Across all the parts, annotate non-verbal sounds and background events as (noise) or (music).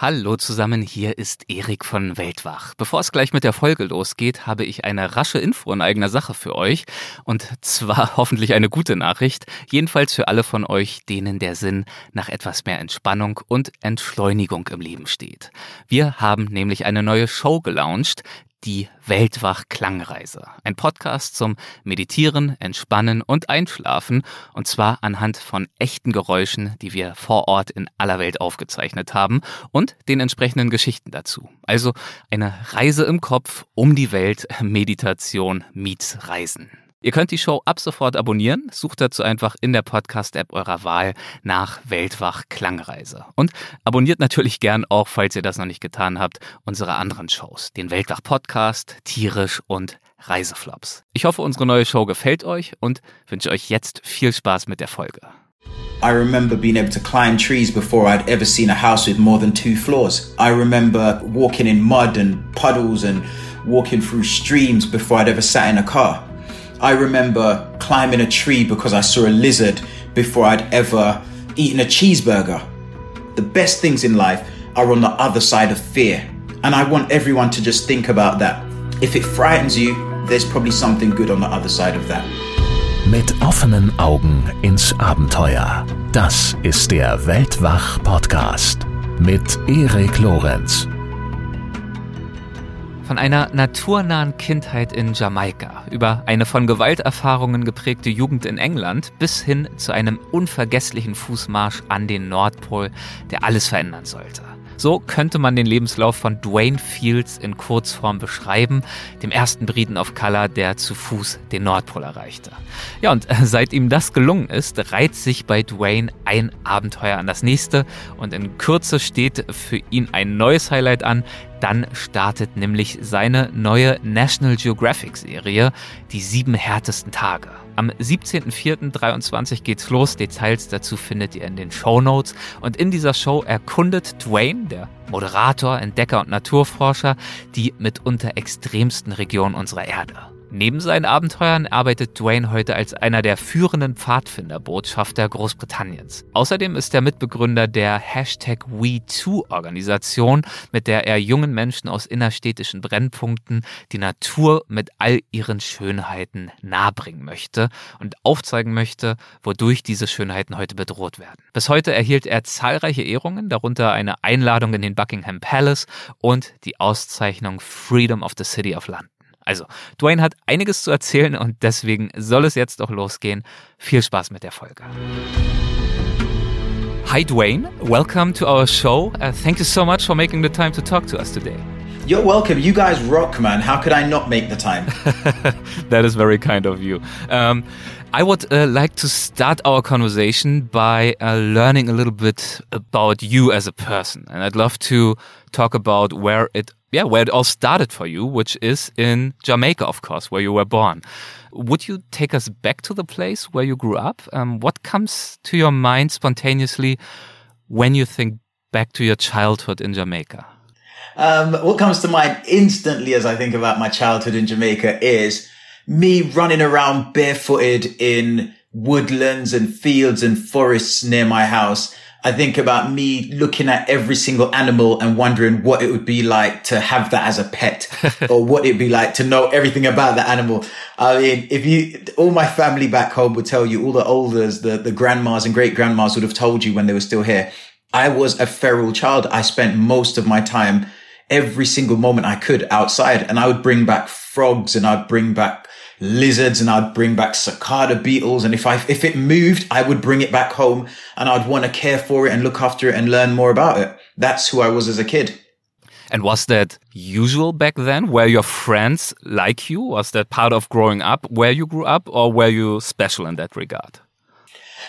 Hallo zusammen, hier ist Erik von Weltwach. Bevor es gleich mit der Folge losgeht, habe ich eine rasche Info in eigener Sache für euch. Und zwar (laughs) hoffentlich eine gute Nachricht. Jedenfalls für alle von euch, denen der Sinn nach etwas mehr Entspannung und Entschleunigung im Leben steht. Wir haben nämlich eine neue Show gelauncht, die Weltwach Klangreise. Ein Podcast zum Meditieren, Entspannen und Einschlafen. Und zwar anhand von echten Geräuschen, die wir vor Ort in aller Welt aufgezeichnet haben und den entsprechenden Geschichten dazu. Also eine Reise im Kopf um die Welt, Meditation meets Reisen. Ihr könnt die Show ab sofort abonnieren. Sucht dazu einfach in der Podcast-App eurer Wahl nach Weltwach Klangreise. Und abonniert natürlich gern auch, falls ihr das noch nicht getan habt, unsere anderen Shows. Den Weltwach Podcast, Tierisch und Reiseflops. Ich hoffe, unsere neue Show gefällt euch und wünsche euch jetzt viel Spaß mit der Folge. I remember being able to climb trees before I'd ever seen a house with more than two floors. I remember walking in mud and puddles and walking through streams before I'd ever sat in a car. I remember climbing a tree because I saw a lizard before I'd ever eaten a cheeseburger. The best things in life are on the other side of fear. And I want everyone to just think about that. If it frightens you, there's probably something good on the other side of that. Mit offenen Augen ins Abenteuer. Das ist der Weltwach-Podcast mit Erik Lorenz. Von einer naturnahen Kindheit in Jamaika, über eine von Gewalterfahrungen geprägte Jugend in England bis hin zu einem unvergesslichen Fußmarsch an den Nordpol, der alles verändern sollte. So könnte man den Lebenslauf von Dwayne Fields in Kurzform beschreiben, dem ersten Briten of Color, der zu Fuß den Nordpol erreichte. Ja, und seit ihm das gelungen ist, reiht sich bei Dwayne ein Abenteuer an das nächste und in Kürze steht für ihn ein neues Highlight an, dann startet nämlich seine neue National Geographic Serie, die sieben härtesten Tage. Am 17.04.23 geht's los. Details dazu findet ihr in den Show Notes. Und in dieser Show erkundet Dwayne, der Moderator, Entdecker und Naturforscher, die mitunter extremsten Regionen unserer Erde. Neben seinen Abenteuern arbeitet Dwayne heute als einer der führenden Pfadfinderbotschafter Großbritanniens. Außerdem ist er Mitbegründer der Hashtag We2-Organisation, mit der er jungen Menschen aus innerstädtischen Brennpunkten die Natur mit all ihren Schönheiten nahebringen möchte und aufzeigen möchte, wodurch diese Schönheiten heute bedroht werden. Bis heute erhielt er zahlreiche Ehrungen, darunter eine Einladung in den Buckingham Palace und die Auszeichnung Freedom of the City of London. Also, Dwayne hat einiges zu erzählen und deswegen soll es jetzt doch losgehen. Viel Spaß mit der Folge. Hi, Dwayne. Welcome to our show. Uh, thank you so much for making the time to talk to us today. You're welcome. You guys rock, man. How could I not make the time? (laughs) that is very kind of you. Um, I would uh, like to start our conversation by uh, learning a little bit about you as a person. And I'd love to talk about where it yeah, where it all started for you, which is in Jamaica, of course, where you were born. Would you take us back to the place where you grew up? Um, what comes to your mind spontaneously when you think back to your childhood in Jamaica? Um, what comes to mind instantly as I think about my childhood in Jamaica is me running around barefooted in woodlands and fields and forests near my house I think about me looking at every single animal and wondering what it would be like to have that as a pet (laughs) or what it'd be like to know everything about that animal. I mean, if you, all my family back home would tell you, all the elders, the, the grandmas and great grandmas would have told you when they were still here. I was a feral child. I spent most of my time every single moment I could outside and I would bring back frogs and I'd bring back lizards and I'd bring back cicada beetles. And if I, if it moved, I would bring it back home and I'd want to care for it and look after it and learn more about it. That's who I was as a kid. And was that usual back then? Were your friends like you? Was that part of growing up where you grew up or were you special in that regard?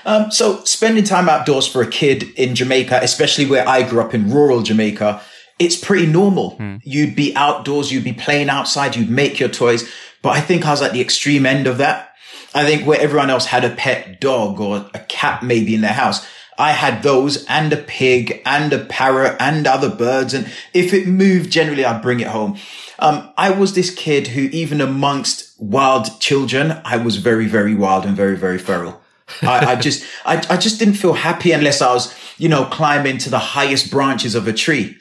Um, so spending time outdoors for a kid in Jamaica, especially where I grew up in rural Jamaica, it's pretty normal. Hmm. You'd be outdoors, you'd be playing outside, you'd make your toys. But I think I was at the extreme end of that. I think where everyone else had a pet dog or a cat maybe in their house, I had those and a pig and a parrot and other birds. And if it moved, generally I'd bring it home. Um, I was this kid who even amongst wild children, I was very, very wild and very, very feral. I, I, just, I, I just didn't feel happy unless I was, you know, climbing to the highest branches of a tree.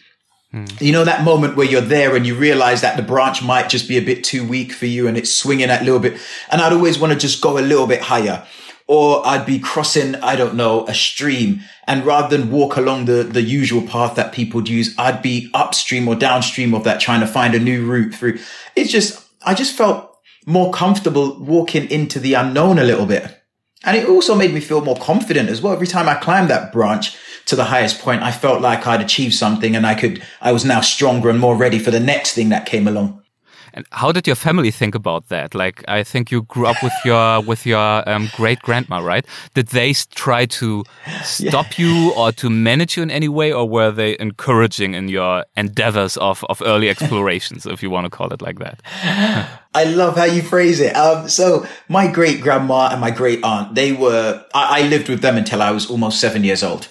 Hmm. You know, that moment where you're there and you realize that the branch might just be a bit too weak for you and it's swinging that little bit. And I'd always want to just go a little bit higher or I'd be crossing, I don't know, a stream. And rather than walk along the, the usual path that people use, I'd be upstream or downstream of that trying to find a new route through. It's just, I just felt more comfortable walking into the unknown a little bit. And it also made me feel more confident as well. Every time I climbed that branch to the highest point, I felt like I'd achieved something and I could, I was now stronger and more ready for the next thing that came along. And how did your family think about that? Like, I think you grew up with your (laughs) with your um, great grandma, right? Did they try to stop yeah. you or to manage you in any way, or were they encouraging in your endeavors of of early (laughs) explorations, if you want to call it like that? I love how you phrase it. Um, so my great grandma and my great aunt, they were. I, I lived with them until I was almost seven years old.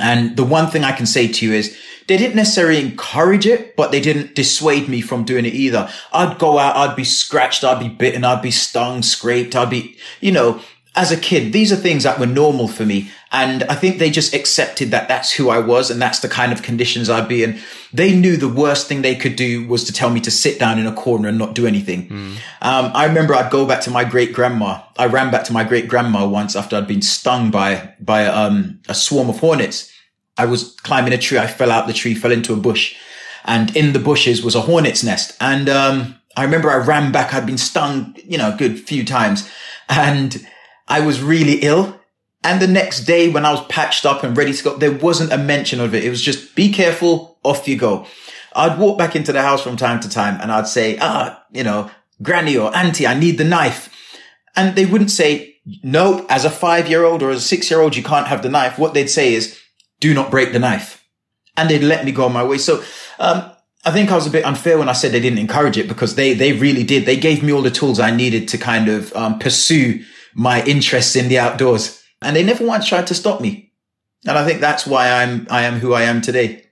And the one thing I can say to you is they didn't necessarily encourage it, but they didn't dissuade me from doing it either. I'd go out, I'd be scratched, I'd be bitten, I'd be stung, scraped, I'd be, you know, as a kid, these are things that were normal for me. And I think they just accepted that that's who I was and that's the kind of conditions I'd be in. They knew the worst thing they could do was to tell me to sit down in a corner and not do anything. Mm. Um, I remember I'd go back to my great grandma. I ran back to my great grandma once after I'd been stung by, by, um, a swarm of hornets. I was climbing a tree. I fell out the tree, fell into a bush and in the bushes was a hornet's nest. And, um, I remember I ran back. I'd been stung, you know, a good few times and I was really ill. And the next day when I was patched up and ready to go, there wasn't a mention of it. It was just be careful, off you go. I'd walk back into the house from time to time and I'd say, ah, you know, granny or auntie, I need the knife. And they wouldn't say, no, as a five year old or as a six year old, you can't have the knife. What they'd say is, do not break the knife. And they'd let me go on my way. So, um, I think I was a bit unfair when I said they didn't encourage it because they, they really did. They gave me all the tools I needed to kind of, um, pursue my interests in the outdoors. And they never once tried to stop me. And I think that's why I'm, I am who I am today.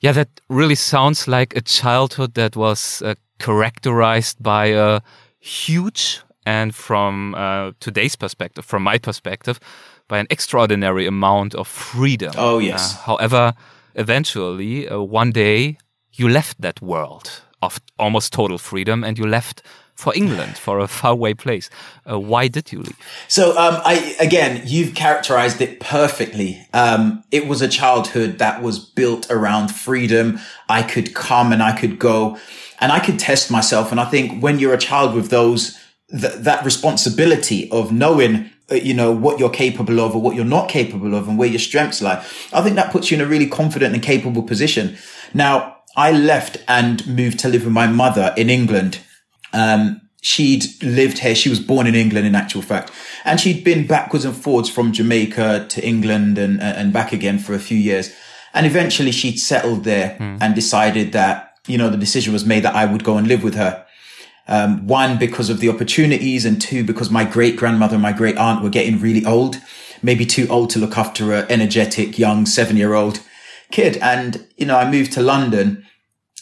Yeah, that really sounds like a childhood that was uh, characterized by a huge and from uh, today's perspective, from my perspective, by an extraordinary amount of freedom. Oh, yes. Uh, however, eventually, uh, one day, you left that world of almost total freedom and you left for England, for a faraway place. Uh, why did you leave? So, um, I again, you've characterized it perfectly. Um, it was a childhood that was built around freedom. I could come and I could go, and I could test myself. And I think when you're a child with those th- that responsibility of knowing you know what you're capable of or what you're not capable of and where your strengths lie i think that puts you in a really confident and capable position now i left and moved to live with my mother in england um, she'd lived here. She was born in England, in actual fact, and she'd been backwards and forwards from Jamaica to England and and back again for a few years. And eventually, she'd settled there mm. and decided that you know the decision was made that I would go and live with her. Um, one because of the opportunities, and two because my great grandmother and my great aunt were getting really old, maybe too old to look after a energetic young seven year old kid. And you know, I moved to London,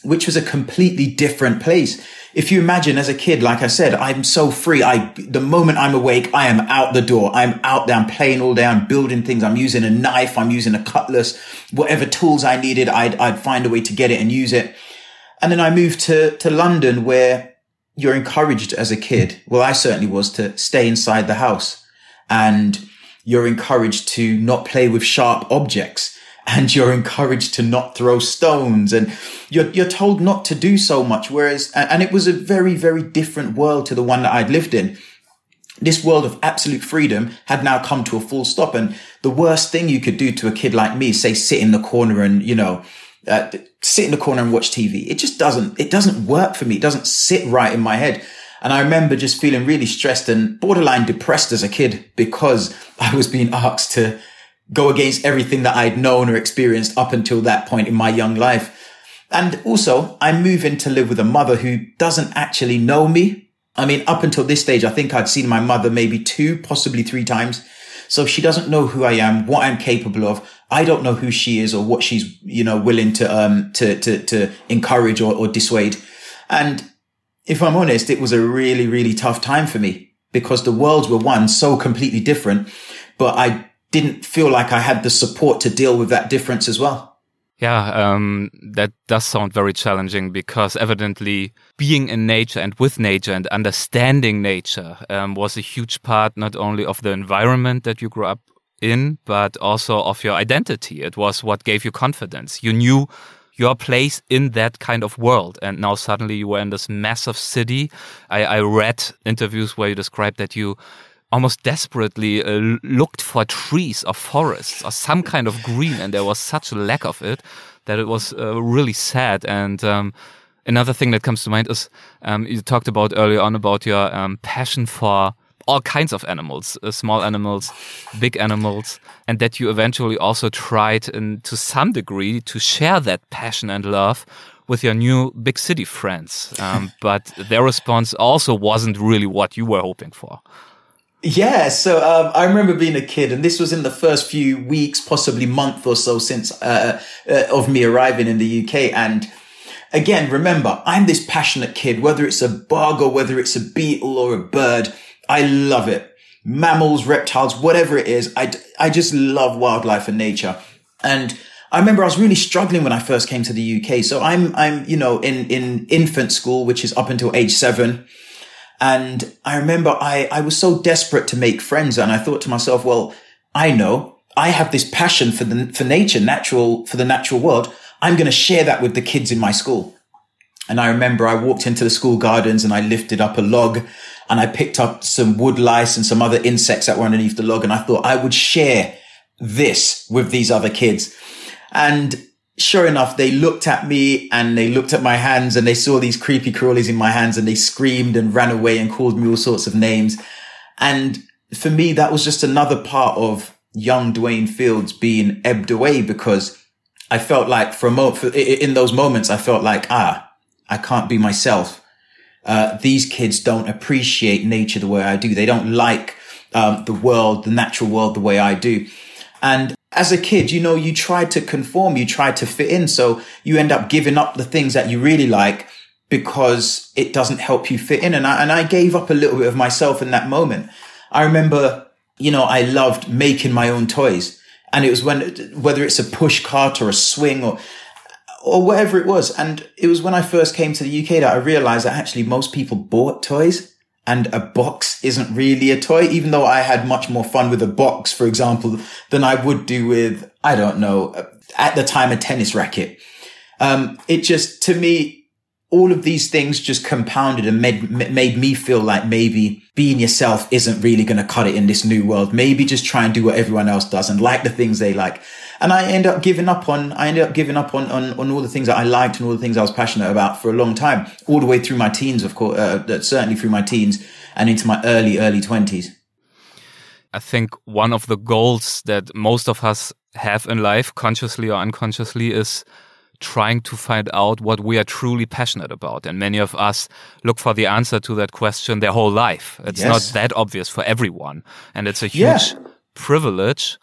which was a completely different place if you imagine as a kid, like I said, I'm so free. I, the moment I'm awake, I am out the door. I'm out there. I'm playing all day. I'm building things. I'm using a knife. I'm using a cutlass, whatever tools I needed. I'd, I'd find a way to get it and use it. And then I moved to, to London where you're encouraged as a kid. Well, I certainly was to stay inside the house and you're encouraged to not play with sharp objects (laughs) and you're encouraged to not throw stones and you're, you're told not to do so much. Whereas, and it was a very, very different world to the one that I'd lived in. This world of absolute freedom had now come to a full stop. And the worst thing you could do to a kid like me, say, sit in the corner and, you know, uh, sit in the corner and watch TV. It just doesn't, it doesn't work for me. It doesn't sit right in my head. And I remember just feeling really stressed and borderline depressed as a kid because (laughs) I was being asked to go against everything that I'd known or experienced up until that point in my young life. And also, I'm in to live with a mother who doesn't actually know me. I mean, up until this stage, I think I'd seen my mother maybe two, possibly three times. So she doesn't know who I am, what I'm capable of. I don't know who she is or what she's, you know, willing to, um, to, to, to encourage or, or dissuade. And if I'm honest, it was a really, really tough time for me. because the worlds were one so completely different, but I didn't feel like I had the support to deal with that difference as well. Yeah, um, that does sound very challenging because evidently being in nature and with nature and understanding nature um, was a huge part not only of the environment that you grew up in, but also of your identity. It was what gave you confidence. You knew your place in that kind of world. And now suddenly you were in this massive city. I, I read interviews where you described that you almost desperately uh, looked for trees or forests or some kind of green, and there was such a lack of it that it was uh, really sad. And um, another thing that comes to mind is um, you talked about earlier on about your um, passion for all kinds of animals, uh, small animals, big animals, and that you eventually also tried, in, to some degree, to share that passion and love with your new big city friends. (laughs) Um, but their response also wasn't really what you were hoping for. Yeah, so um, I remember being a kid, and this was in the first few weeks, possibly month or so since uh, uh, of me arriving in the UK. And again, remember, I'm this passionate kid. Whether it's a bug or whether it's a beetle or a bird, I love it. Mammals, reptiles, whatever it is, I I just love wildlife and nature. And I remember I was really struggling when I first came to the UK. So I'm I'm you know in in infant school, which is up until age seven. And I remember I, I was so desperate to make friends. And I thought to myself, well, I know I have this passion for the, for nature, natural, for the natural world. I'm going to share that with the kids in my school. And I remember I walked into the school gardens and I lifted up a log and I picked up some wood lice and some other insects that were underneath the log. And I thought I would share this with these other kids. And sure enough, they looked at me and they looked at my hands and they saw these creepy crawlies in my hands and they screamed and ran away and called me all sorts of names. And for me, that was just another part of young Dwayne Fields being ebbed away because I felt like for a moment, in those moments, I felt like, ah, I can't be myself. Uh, these kids don't appreciate nature the way I do. They don't like um, the world, the natural world, the way I do. And as a kid, you know, you try to conform, you try to fit in. So you end up giving up the things that you really like because it doesn't help you fit in. And I, and I gave up a little bit of myself in that moment. I remember, you know, I loved making my own toys. And it was when, whether it's a push cart or a swing or, or whatever it was. And it was when I first came to the UK that I realized that actually most people bought toys and a box isn't really a toy, even though I had much more fun with a box, for example, than I would do with, I don't know, at the time, a tennis racket. Um, it just, to me, all of these things just compounded and made, made me feel like maybe being yourself isn't really going to cut it in this new world. Maybe just try and do what everyone else does and like the things they like. And I end up giving up on, I ended up giving up on, on, on all the things that I liked and all the things I was passionate about for a long time, all the way through my teens, of course, uh, certainly through my teens and into my early, early twenties. I think one of the goals that most of us have in life, consciously or unconsciously, is trying to find out what we are truly passionate about. And many of us look for the answer to that question their whole life. It's yes. not that obvious for everyone. And it's a huge yeah. privilege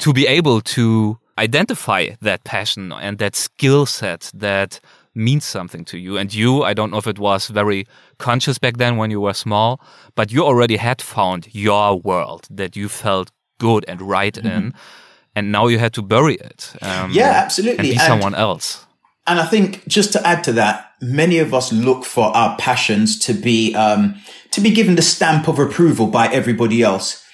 to be able to identify that passion and that skill set that means something to you. And you, I don't know if it was very conscious back then when you were small, but you already had found your world that you felt good and right mm -hmm. in and now you had to bury it. Um, yeah, absolutely. And be and, someone else. And I think just to add to that, many of us look for our passions to be um, to be given the stamp of approval by everybody else.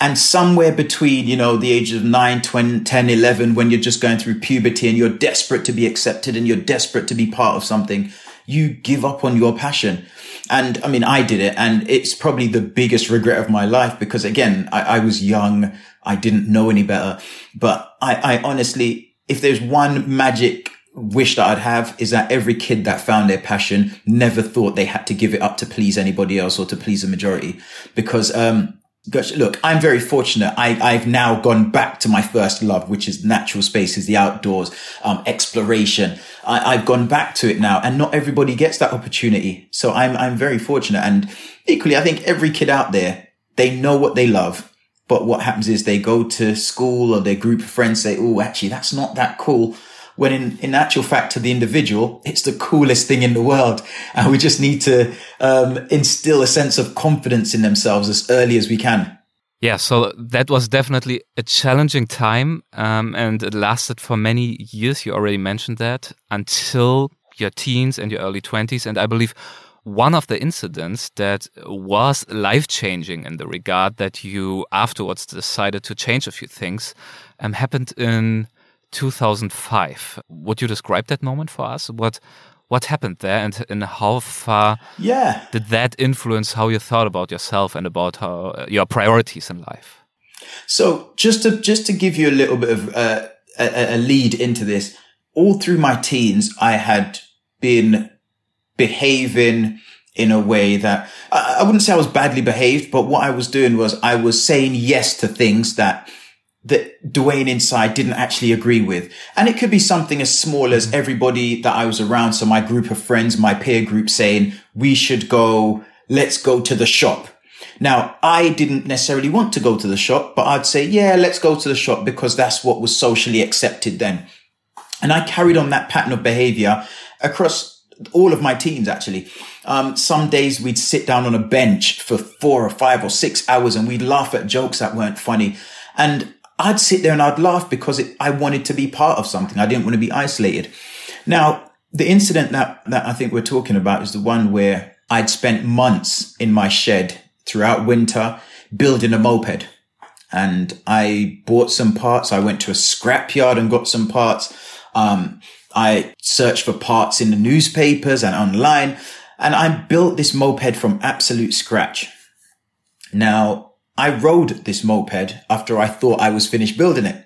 And somewhere between, you know, the ages of 9, 20, 10, 11, when you're just going through puberty and you're desperate to be accepted and you're desperate to be part of something, you give up on your passion. And I mean, I did it and it's probably the biggest regret of my life because again, I, I was young. I didn't know any better. But I, I honestly, if there's one magic wish that I'd have is that every kid that found their passion never thought they had to give it up to please anybody else or to please the majority. Because, um, gosh, look, I'm very fortunate. I, I've now gone back to my first love, which is natural spaces, the outdoors, um, exploration. I, I've gone back to it now and not everybody gets that opportunity. So I'm, I'm very fortunate. And equally, I think every kid out there, they know what they love but what happens is they go to school or their group of friends say, Oh, actually, that's not that cool. When in, in actual fact to the individual, it's the coolest thing in the world. (laughs) And we just need to um, instill a sense of confidence in themselves as early as we can. Yeah, so that was definitely a challenging time, um, and it lasted for many years. You already mentioned that until your teens and your early 20s. And I believe one of the incidents that was life changing in the regard that you afterwards decided to change a few things um, happened in 2005. Would you describe that moment for us? What what happened there and, and how far yeah. did that influence how you thought about yourself and about how, uh, your priorities in life? So just to just to give you a little bit of uh, a, a lead into this, all through my teens, I had been behaving in a way that I, I wouldn't say I was badly behaved, but what I was doing was I was saying yes to things that that Dwayne inside didn't actually agree with. And it could be something as small as mm-hmm. everybody that I was around. So my group of friends, my peer group saying we should go, let's go to the shop. Now, I didn't necessarily want to go to the shop, but I'd say, yeah, let's go to the shop because that's what was socially accepted then. And I carried on that pattern of behavior across all of my teens, actually. Um, some days we'd sit down on a bench for four or five or six hours and we'd laugh at jokes that weren't funny. And I'd sit there and I'd laugh because it, I wanted to be part of something. I didn't want to be isolated. Now, the incident that, that I think we're talking about is the one where I'd spent months in my shed throughout winter building a moped. And I bought some parts. I went to a scrapyard and got some parts. Um, I searched for parts in the newspapers and online and I built this moped from absolute scratch. Now, I rode this moped after I thought I was finished building it.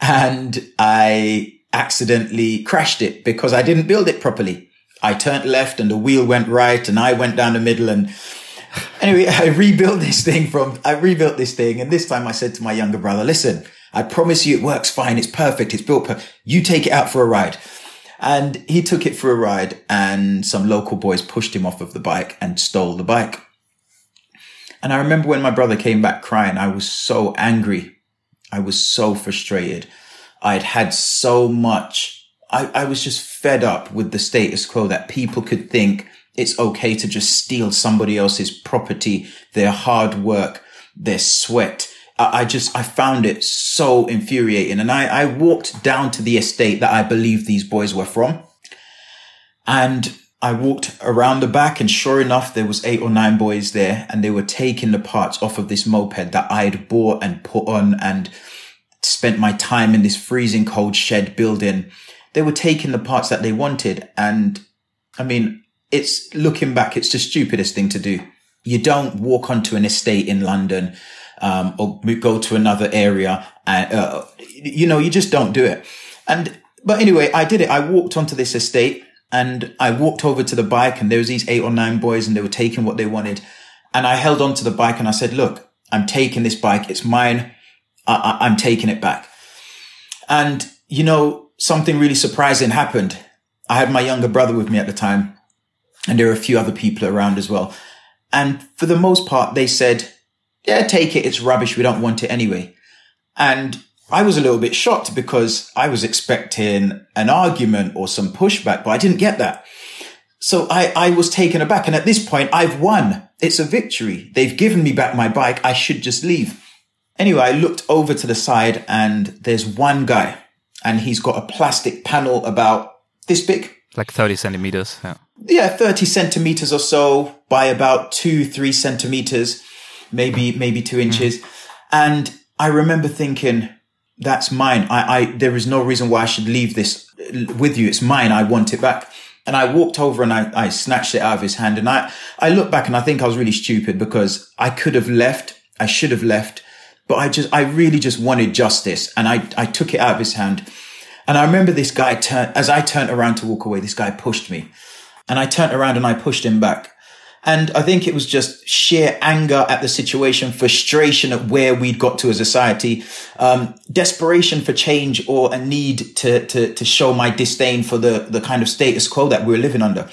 And I accidentally crashed it because I didn't build it properly. I turned left and the wheel went right and I went down the middle and anyway, I rebuilt this thing from, I rebuilt this thing. And this time I said to my younger brother, listen, I promise you it works fine. It's perfect. It's built. Per- you take it out for a ride. And he took it for a ride and some local boys pushed him off of the bike and stole the bike. And I remember when my brother came back crying, I was so angry. I was so frustrated. I'd had so much. I, I was just fed up with the status quo that people could think it's okay to just steal somebody else's property, their hard work, their sweat. I, just, I found it so infuriating. And I, I walked down to the estate that I believe these boys were from. And I walked around the back and sure enough, there was eight or nine boys there and they were taking the parts off of this moped that I had bought and put on and spent my time in this freezing cold shed building. They were taking the parts that they wanted. And I mean, it's looking back, it's the stupidest thing to do. You don't walk onto an estate in London, um, or go to another area and, uh, you know, you just don't do it. And, but anyway, I did it. I walked onto this estate and I walked over to the bike and there was these eight or nine boys and they were taking what they wanted. And I held on to the bike and I said, look, I'm taking this bike. It's mine. I- I- I'm taking it back. And, you know, something really surprising happened. I had my younger brother with me at the time and there were a few other people around as well. And for the most part, they said, yeah, take it. It's rubbish. We don't want it anyway. And I was a little bit shocked because I was expecting an argument or some pushback, but I didn't get that. So I, I was taken aback. And at this point, I've won. It's a victory. They've given me back my bike. I should just leave. Anyway, I looked over to the side and there's one guy and he's got a plastic panel about this big. Like 30 centimeters. Yeah. Yeah, 30 centimeters or so by about two, three centimeters, maybe, maybe two inches. Mm. And I remember thinking, that's mine. I, I, there is no reason why I should leave this with you. It's mine. I want it back. And I walked over and I, I snatched it out of his hand. And I, I look back and I think I was really stupid because I could have left. I should have left, but I just, I really just wanted justice. And I, I took it out of his hand. And I remember this guy turned, as I turned around to walk away, this guy pushed me and I turned around and I pushed him back. And I think it was just sheer anger at the situation, frustration at where we'd got to as a society, um, desperation for change or a need to, to, to show my disdain for the, the kind of status quo that we were living under.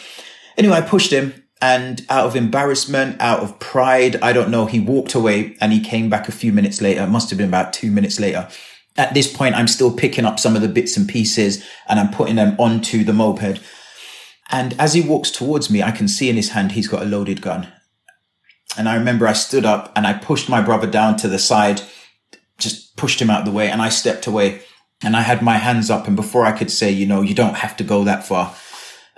Anyway, I pushed him and out of embarrassment, out of pride, I don't know, he walked away and he came back a few minutes later. It must have been about two minutes later At this point, I'm still picking up some of the bits and pieces and I'm putting them onto the moped. And as he walks towards me, I can see in his hand, he's got a loaded gun. And I remember I stood up and I pushed my brother down to the side, just pushed him out of the way and I stepped away and I had my hands up. And before I could say, you know, you don't have to go that far,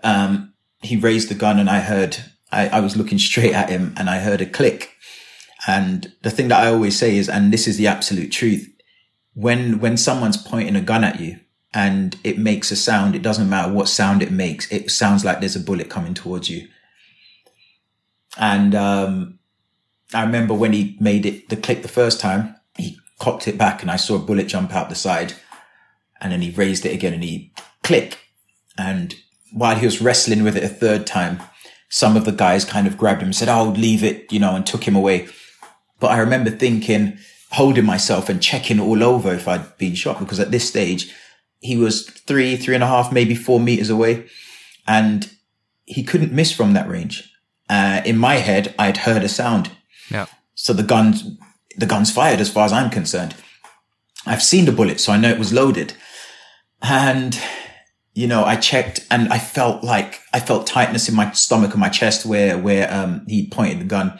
um, he raised the gun and I heard, I, I was looking straight at him and I heard a click. And the thing that I always say is, and this is the absolute truth, when, when someone's pointing a gun at you and it makes a sound, it doesn't matter what sound it makes. It sounds like there's a bullet coming towards you. And, um, I remember when he made it the click the first time, he cocked it back and I saw a bullet jump out the side and then he raised it again and he click. And while he was wrestling with it a third time, some of the guys kind of grabbed him and said, Oh, leave it, you know, and took him away. But I remember thinking, holding myself and checking all over if I'd been shot because at this stage, he was three, three and a half, maybe four meters away and he couldn't miss from that range. Uh, in my head, I'd heard a sound. Yeah. So the gun's, the gun's fired as far as I'm concerned. I've seen the bullet, so I know it was loaded. And, you know, I checked and I felt like, I felt tightness in my stomach and my chest where, where, um, he pointed the gun.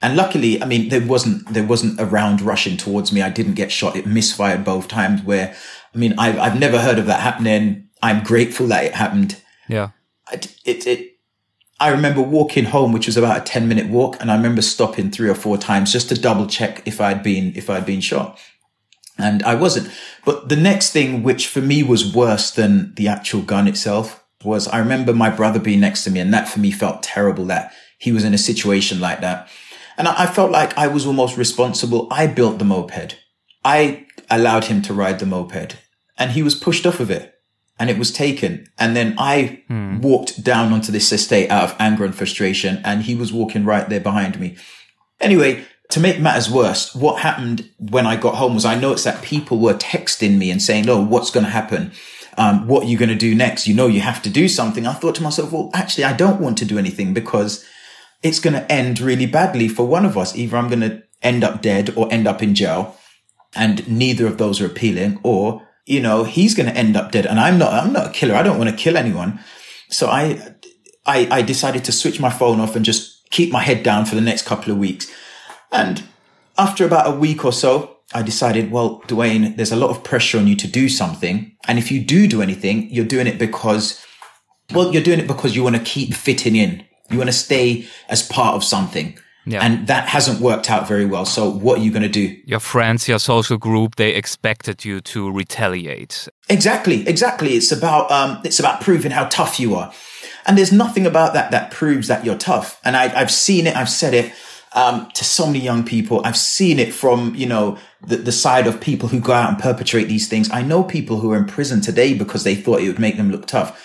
And luckily, I mean, there wasn't, there wasn't a round rushing towards me. I didn't get shot. It misfired both times where, I mean, I've, I've never heard of that happening. I'm grateful that it happened. Yeah. It, it, it, I remember walking home, which was about a 10 minute walk. And I remember stopping three or four times just to double check if I'd been, if I'd been shot. And I wasn't. But the next thing, which for me was worse than the actual gun itself was I remember my brother being next to me and that for me felt terrible that he was in a situation like that. And I felt like I was almost responsible. I built the moped. I allowed him to ride the moped and he was pushed off of it and it was taken. And then I hmm. walked down onto this estate out of anger and frustration and he was walking right there behind me. Anyway, to make matters worse, what happened when I got home was I noticed that people were texting me and saying, Oh, what's going to happen? Um, what are you going to do next? You know, you have to do something. I thought to myself, well, actually, I don't want to do anything because it's going to end really badly for one of us. Either I'm going to end up dead or end up in jail. And neither of those are appealing or, you know, he's going to end up dead. And I'm not, I'm not a killer. I don't want to kill anyone. So I, I, I decided to switch my phone off and just keep my head down for the next couple of weeks. And after about a week or so, I decided, well, Dwayne, there's a lot of pressure on you to do something. And if you do do anything, you're doing it because, well, you're doing it because you want to keep fitting in. You want to stay as part of something. Yeah. And that hasn't worked out very well. So what are you going to do? Your friends, your social group, they expected you to retaliate. Exactly. Exactly. It's about, um, it's about proving how tough you are. And there's nothing about that that proves that you're tough. And I, I've seen it. I've said it um, to so many young people. I've seen it from, you know, the, the side of people who go out and perpetrate these things. I know people who are in prison today because they thought it would make them look tough.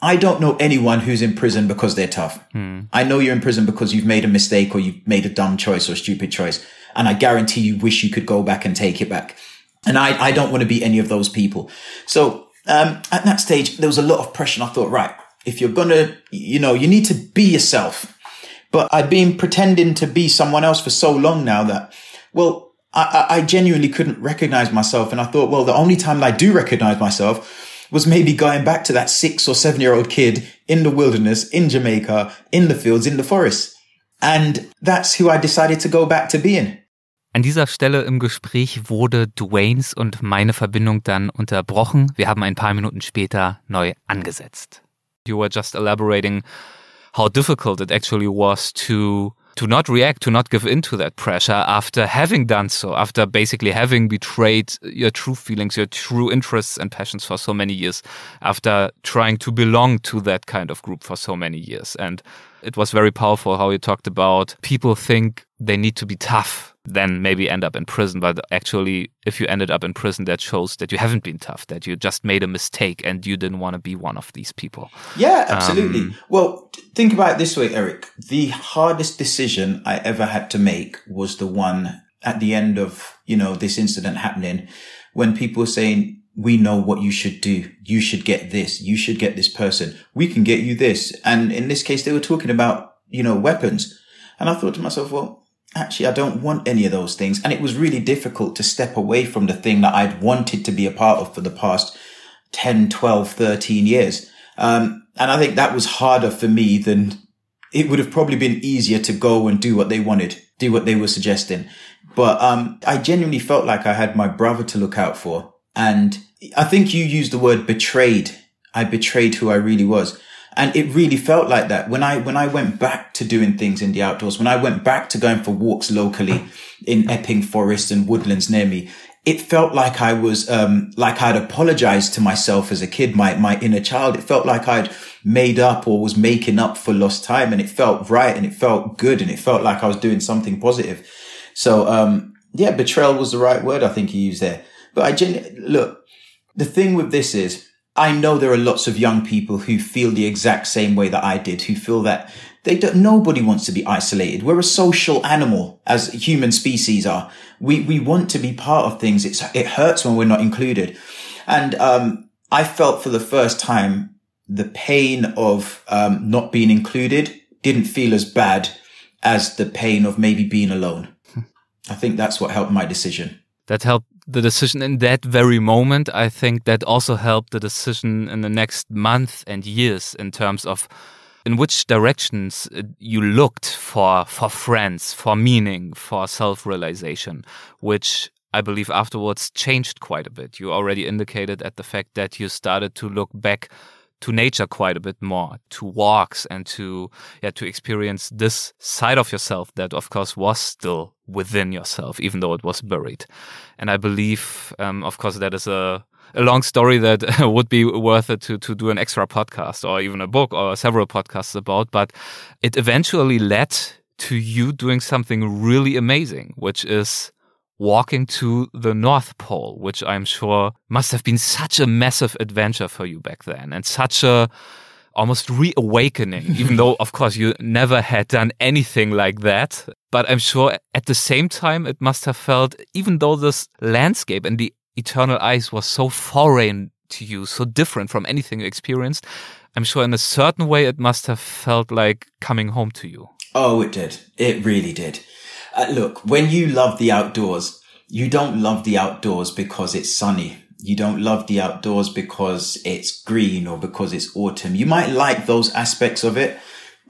I don't know anyone who's in prison because they're tough. Hmm. I know you're in prison because you've made a mistake or you've made a dumb choice or stupid choice. And I guarantee you wish you could go back and take it back. And I, I don't want to be any of those people. So, um, at that stage, there was a lot of pressure. And I thought, right, if you're going to, you know, you need to be yourself. But I'd been pretending to be someone else for so long now that, well, I, I genuinely couldn't recognize myself. And I thought, well, the only time I do recognize myself was maybe going back to that six or seven year old kid in the wilderness, in Jamaica, in the fields, in the forest. And that's who I decided to go back to being. An dieser Stelle im Gespräch wurde Dwaynes und meine Verbindung dann unterbrochen. Wir haben ein paar Minuten später neu angesetzt. You were just elaborating how difficult it actually was to to not react, to not give in to that pressure after having done so, after basically having betrayed your true feelings, your true interests and passions for so many years, after trying to belong to that kind of group for so many years. And it was very powerful how you talked about people think they need to be tough then maybe end up in prison. But actually, if you ended up in prison, that shows that you haven't been tough, that you just made a mistake and you didn't want to be one of these people. Yeah, absolutely. Um, well, think about it this way, Erik. The hardest decision I ever had to make was the one at the end of, you know, this incident happening when people were saying, we know what you should do. You should get this. You should get this person. We can get you this. And in this case, they were talking about, you know, weapons. And I thought to myself, well, actually, I don't want any of those things. And it was really difficult to step away from the thing that I'd wanted to be a part of for the past 10, 12, 13 years. Um, and I think that was harder for me than it would have probably been easier to go and do what they wanted, do what they were suggesting. But, um, I genuinely felt like I had my brother to look out for. And I think you used the word betrayed. I betrayed who I really was. And it really felt like that when I, when I went back to doing things in the outdoors, when I went back to going for walks locally in Epping Forest and woodlands near me, it felt like I was, um, like I'd apologized to myself as a kid, my, my inner child. It felt like I'd made up or was making up for lost time and it felt right and it felt good and it felt like I was doing something positive. So, um, yeah, betrayal was the right word I think you used there. But I genuinely, look, the thing with this is I know there are lots of young people who feel the exact same way that I did, who feel that they don't, nobody wants to be isolated. We're a social animal as human species are. We, we want to be part of things. It's, it hurts when we're not included. And, um, I felt for the first time the pain of, um, not being included didn't feel as bad as the pain of maybe being alone. I think that's what helped my decision. That helped the decision in that very moment. I think that also helped the decision in the next month and years in terms of in which directions uh, you looked for for friends, for meaning, for self-realization, which I believe afterwards changed quite a bit. You already indicated at the fact that you started to look back to nature quite a bit more, to walks and to yeah, to experience this side of yourself that of course was still within yourself, even though it was buried. And I believe, um, of course, that is a a long story that (laughs) would be worth it to to do an extra podcast or even a book or several podcasts about. But it eventually led to you doing something really amazing, which is walking to the North Pole, which I'm sure must have been such a massive adventure for you back then and such a almost reawakening, (laughs) even though, of course, you never had done anything like that. But I'm sure at the same time, it must have felt, even though this landscape and the eternal ice was so foreign to you, so different from anything you experienced, I'm sure in a certain way it must have felt like coming home to you. Oh, it did. It really did. Uh, look, when you love the outdoors, you don't love the outdoors because it's sunny. You don't love the outdoors because it's green or because it's autumn. You might like those aspects of it,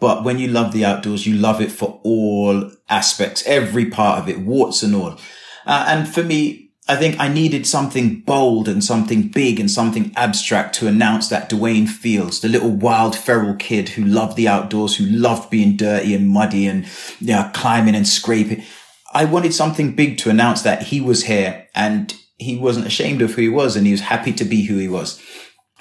but when you love the outdoors, you love it for all aspects, every part of it, warts and all. Uh, and for me, I think I needed something bold and something big and something abstract to announce that Dwayne Fields, the little wild feral kid who loved the outdoors, who loved being dirty and muddy and you know, climbing and scraping. I wanted something big to announce that he was here and he wasn't ashamed of who he was and he was happy to be who he was.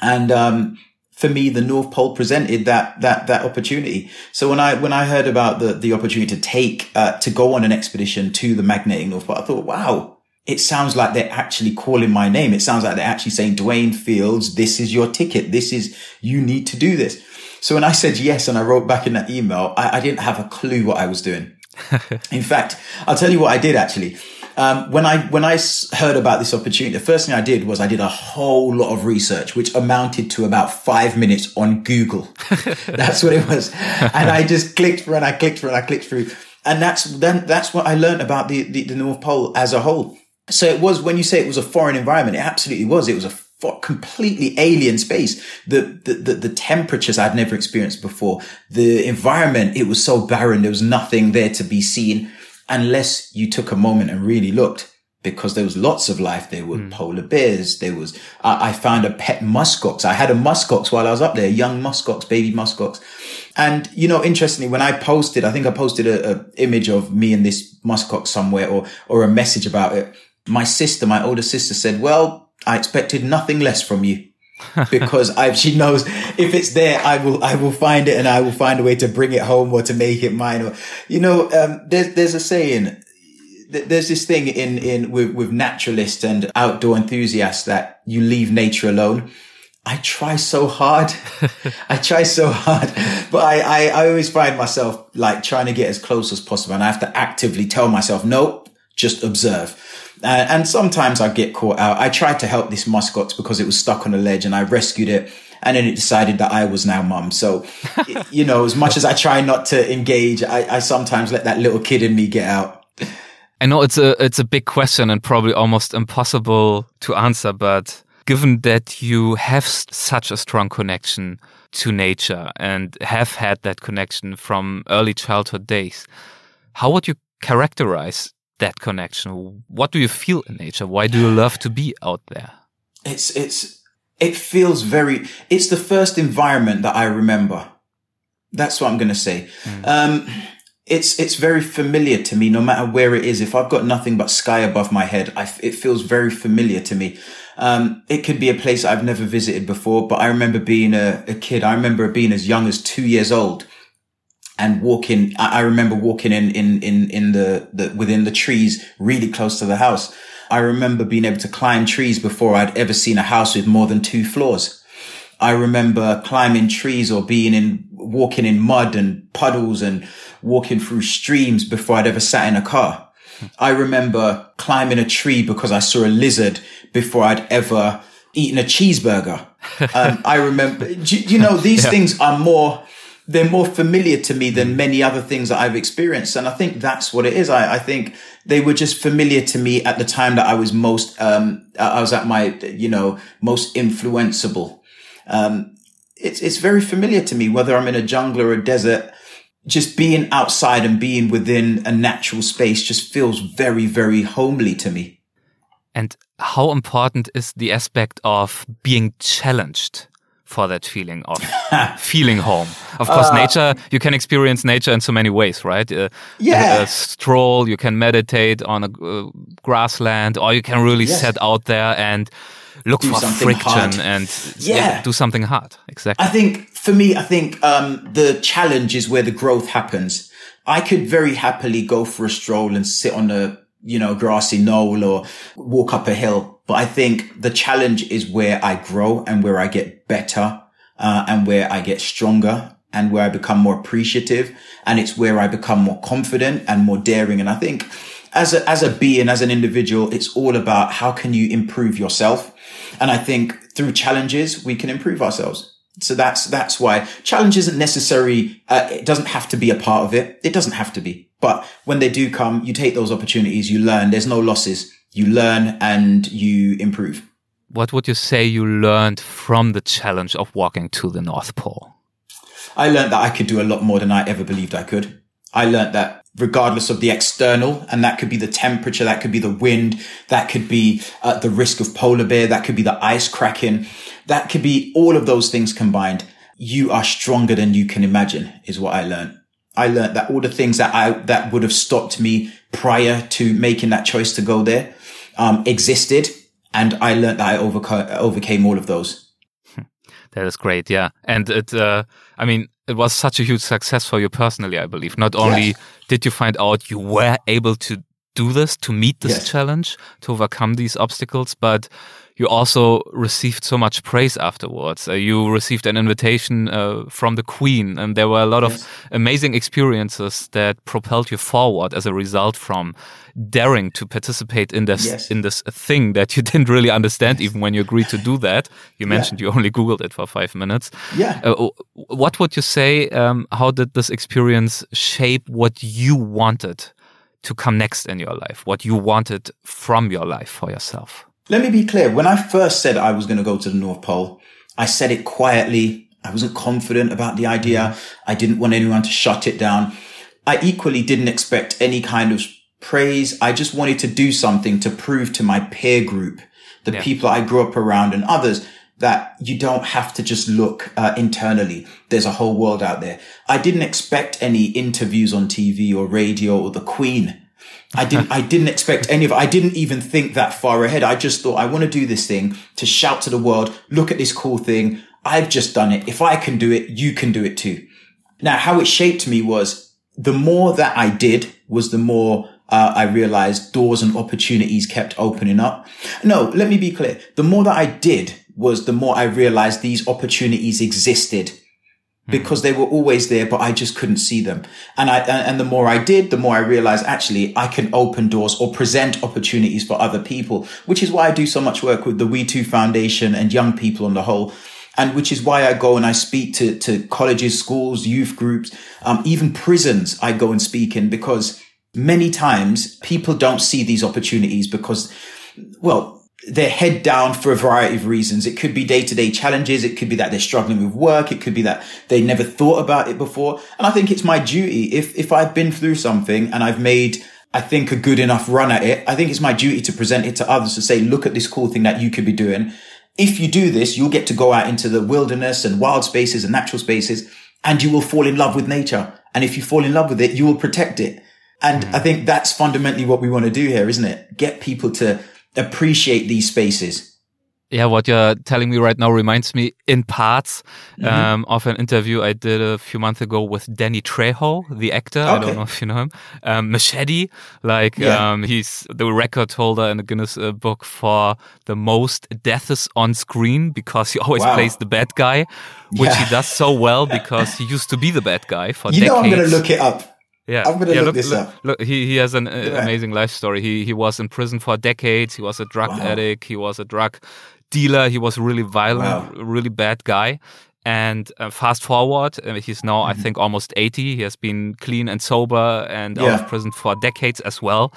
And, um, for me, the North Pole presented that, that, that opportunity. So when I, when I heard about the, the opportunity to take, uh, to go on an expedition to the magnetic North Pole, I thought, wow, it sounds like they're actually calling my name. It sounds like they're actually saying, Dwayne Fields, this is your ticket. This is, you need to do this. So when I said yes and I wrote back in that email, I, I didn't have a clue what I was doing. (laughs) in fact, I'll tell you what I did actually. Um, when I when I heard about this opportunity, the first thing I did was I did a whole lot of research, which amounted to about five minutes on Google. (laughs) that's what it was, and I just clicked through and I clicked through and I clicked through, and that's then that's what I learned about the, the the North Pole as a whole. So it was when you say it was a foreign environment, it absolutely was. It was a completely alien space. The, the, the, the, temperatures I'd never experienced before. The environment, it was so barren. There was nothing there to be seen unless you took a moment and really looked because there was lots of life. There were mm. polar bears. There was, I, I found a pet muskox. I had a muskox while I was up there, young muskox, baby muskox. And, you know, interestingly, when I posted, I think I posted a, a image of me and this muskox somewhere or, or a message about it. My sister, my older sister said, well, I expected nothing less from you. (laughs) because I, she knows if it's there, I will, I will find it and I will find a way to bring it home or to make it mine. Or, you know, um, there's, there's a saying, there's this thing in, in, with, with naturalists and outdoor enthusiasts that you leave nature alone. I try so hard. (laughs) I try so hard, but I, I, I always find myself like trying to get as close as possible. And I have to actively tell myself, nope, just observe uh, and sometimes I get caught out. I tried to help this muskox because it was stuck on a ledge and I rescued it and then it decided that I was now mum. So, (laughs) you know, as much as I try not to engage, I, I sometimes let that little kid in me get out. I know it's a it's a big question and probably almost impossible to answer, but given that you have such a strong connection to nature and have had that connection from early childhood days, how would you characterize that connection? What do you feel in nature? Why do you love to be out there? It's it's it feels very it's the first environment that I remember. That's what I'm going to say. Mm. Um, it's it's very familiar to me no matter where it is if i've got nothing but sky above my head I, it feels very familiar to me um, it could be a place i've never visited before but i remember being a, a kid i remember being as young as two years old and walking i, I remember walking in in in in the, the within the trees really close to the house i remember being able to climb trees before i'd ever seen a house with more than two floors I remember climbing trees or being in, walking in mud and puddles and walking through streams before I'd ever sat in a car. I remember climbing a tree because I saw a lizard before I'd ever eaten a cheeseburger. (laughs) Um, I remember, you, you, know, these yeah. things are more, they're more familiar to me than many other things that I've experienced. And I think that's what it is. I, I think they were just familiar to me at the time that I was most, um, I was at my, you know, most influenceable. Um, it's, it's very familiar to me, whether I'm in a jungle or a desert just being outside and being within a natural space just feels very, very homely to me. And how important is the aspect of being challenged for that feeling of (laughs) feeling home? Of course, uh, nature, you can experience nature in so many ways, right? Uh, yeah. A, a, stroll, you can meditate on a uh, grassland, or you can really yes. set out there and look do for friction hard. and yeah. yeah. do something hard. Exactly. I think for me, I think um, the challenge is where the growth happens. I could very happily go for a stroll and sit on a you know grassy knoll or walk up a hill, but I think the challenge is where I grow and where I get better uh, and where I get stronger and where I become more appreciative and it's where I become more confident and more daring. And I think as a, as a being, as an individual, it's all about how can you improve yourself? And I think through challenges, we can improve ourselves. So that's, that's why challenge isn't necessary. Uh, it doesn't have to be a part of it. It doesn't have to be. But when they do come, you take those opportunities, you learn. There's no losses. You learn and you improve. What would you say you learned from the challenge of walking to the North Pole? I learned that I could do a lot more than I ever believed I could. I learned that regardless of the external, and that could be the temperature, that could be the wind, that could be uh, the risk of polar bear, that could be the ice cracking, that could be all of those things combined. You are stronger than you can imagine is what I learned. I learned that all the things that I, that would have stopped me prior to making that choice to go there, um, existed. And I learned that I overcame, overcame all of those. (laughs) That is great. Yeah. And it, uh, I mean, it was such a huge success for you personally, I believe. Not only yes. did you find out you were able to do this, to meet this yes. challenge, to overcome these obstacles, but you also received so much praise afterwards. Uh, you received an invitation uh, from the Queen, and there were a lot yes. of amazing experiences that propelled you forward as a result from daring to participate in this yes. in this thing that you (laughs) didn't really understand yes. even when you agreed to do that. You mentioned yeah. you only googled it for five minutes. Yeah. Uh, what would you say? Um, how did this experience shape what you wanted to come next in your life? What you wanted from your life for yourself? Let me be clear. When I first said I was going to go to the North Pole, I said it quietly. I wasn't confident about the idea. I didn't want anyone to shut it down. I equally didn't expect any kind of praise. I just wanted to do something to prove to my peer group, the yeah. people I grew up around and others that you don't have to just look uh, internally. There's a whole world out there. I didn't expect any interviews on TV or radio or the Queen I didn't, I didn't expect any of it. I didn't even think that far ahead. I just thought I want to do this thing to shout to the world, look at this cool thing. I've just done it. If I can do it, you can do it too. Now, how it shaped me was the more that I did was the more uh, I realized doors and opportunities kept opening up. No, let me be clear. The more that I did was the more I realized these opportunities existed. Because they were always there, but I just couldn't see them. And I, and the more I did, the more I realized actually I can open doors or present opportunities for other people, which is why I do so much work with the WeTwo Foundation and young people on the whole. And which is why I go and I speak to, to colleges, schools, youth groups, um, even prisons I go and speak in because many times people don't see these opportunities because, well, they're head down for a variety of reasons. It could be day to day challenges. It could be that they're struggling with work. It could be that they never thought about it before. And I think it's my duty. If, if I've been through something and I've made, I think a good enough run at it, I think it's my duty to present it to others to say, look at this cool thing that you could be doing. If you do this, you'll get to go out into the wilderness and wild spaces and natural spaces and you will fall in love with nature. And if you fall in love with it, you will protect it. And mm. I think that's fundamentally what we want to do here, isn't it? Get people to appreciate these spaces. Yeah, what you're telling me right now reminds me in parts mm -hmm. um, of an interview I did a few months ago with Danny Trejo, the actor. Okay. I don't know if you know him. Um, Machete, like yeah. um, he's the record holder in the Guinness uh, Book for the most deaths on screen because he always wow. plays the bad guy, which yeah. he does so well (laughs) because he used to be the bad guy for you decades. know, I'm going to look it up. Yeah, I'm gonna yeah, look, look, this look, up. Look, he he has an uh, amazing life story. He he was in prison for decades. He was a drug wow. addict. He was a drug dealer. He was a really violent, wow. really bad guy. And uh, fast forward, uh, he's now mm-hmm. I think almost 80. He has been clean and sober and yeah. out of prison for decades as well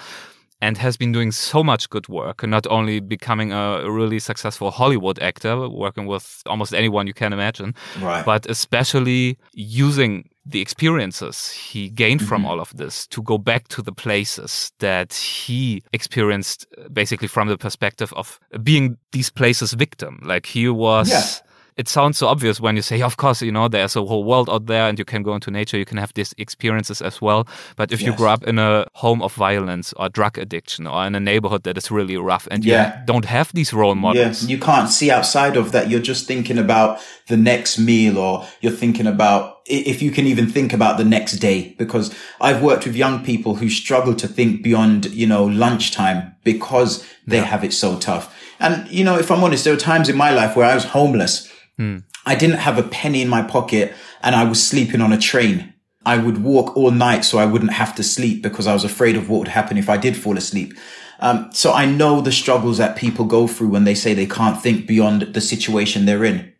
and has been doing so much good work and not only becoming a really successful Hollywood actor, working with almost anyone you can imagine, right. but especially using the experiences he gained mm -hmm. from mm-hmm. all of this to go back to the places that he experienced basically from the perspective of being these places victim. Like he was. Yeah it sounds so obvious when you say, of course, you know, there's a whole world out there and you can go into nature, you can have these experiences as well. But if yes. you grow up in a home of violence or drug addiction or in a neighborhood that is really rough and yeah. you don't have these role models. Yeah. You can't see outside of that. You're just thinking about the next meal or you're thinking about if you can even think about the next day because I've worked with young people who struggle to think beyond, you know, lunchtime because they yeah. have it so tough. And, you know, if I'm honest, there were times in my life where I was homeless Mm. I didn't have a penny in my pocket and I was sleeping on a train. I would walk all night so I wouldn't have to sleep because I was afraid of what would happen if I did fall asleep. Um, so I know the struggles that people go through when they say they can't think beyond the situation they're in.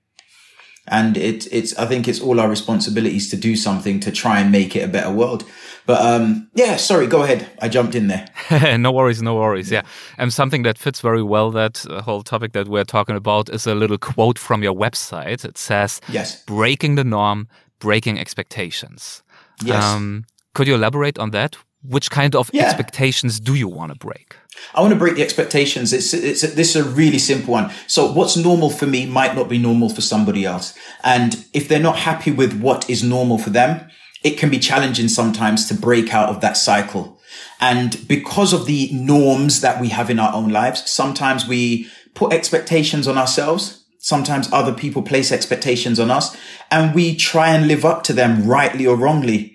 And it, it's, I think it's all our responsibilities to do something to try and make it a better world. But um, yeah, sorry, go ahead. I jumped in there. (laughs) no worries, no worries. Yeah. And something that fits very well that uh, whole topic that we're talking about is a little quote from your website. It says, Yes, breaking the norm, breaking expectations. Yes. Um, could you elaborate on that? Which kind of yeah. expectations do you want to break? I want to break the expectations. It's, it's, this is a really simple one. So what's normal for me might not be normal for somebody else. And if they're not happy with what is normal for them, it can be challenging sometimes to break out of that cycle. And because of the norms that we have in our own lives, sometimes we put expectations on ourselves. Sometimes other people place expectations on us and we try and live up to them rightly or wrongly.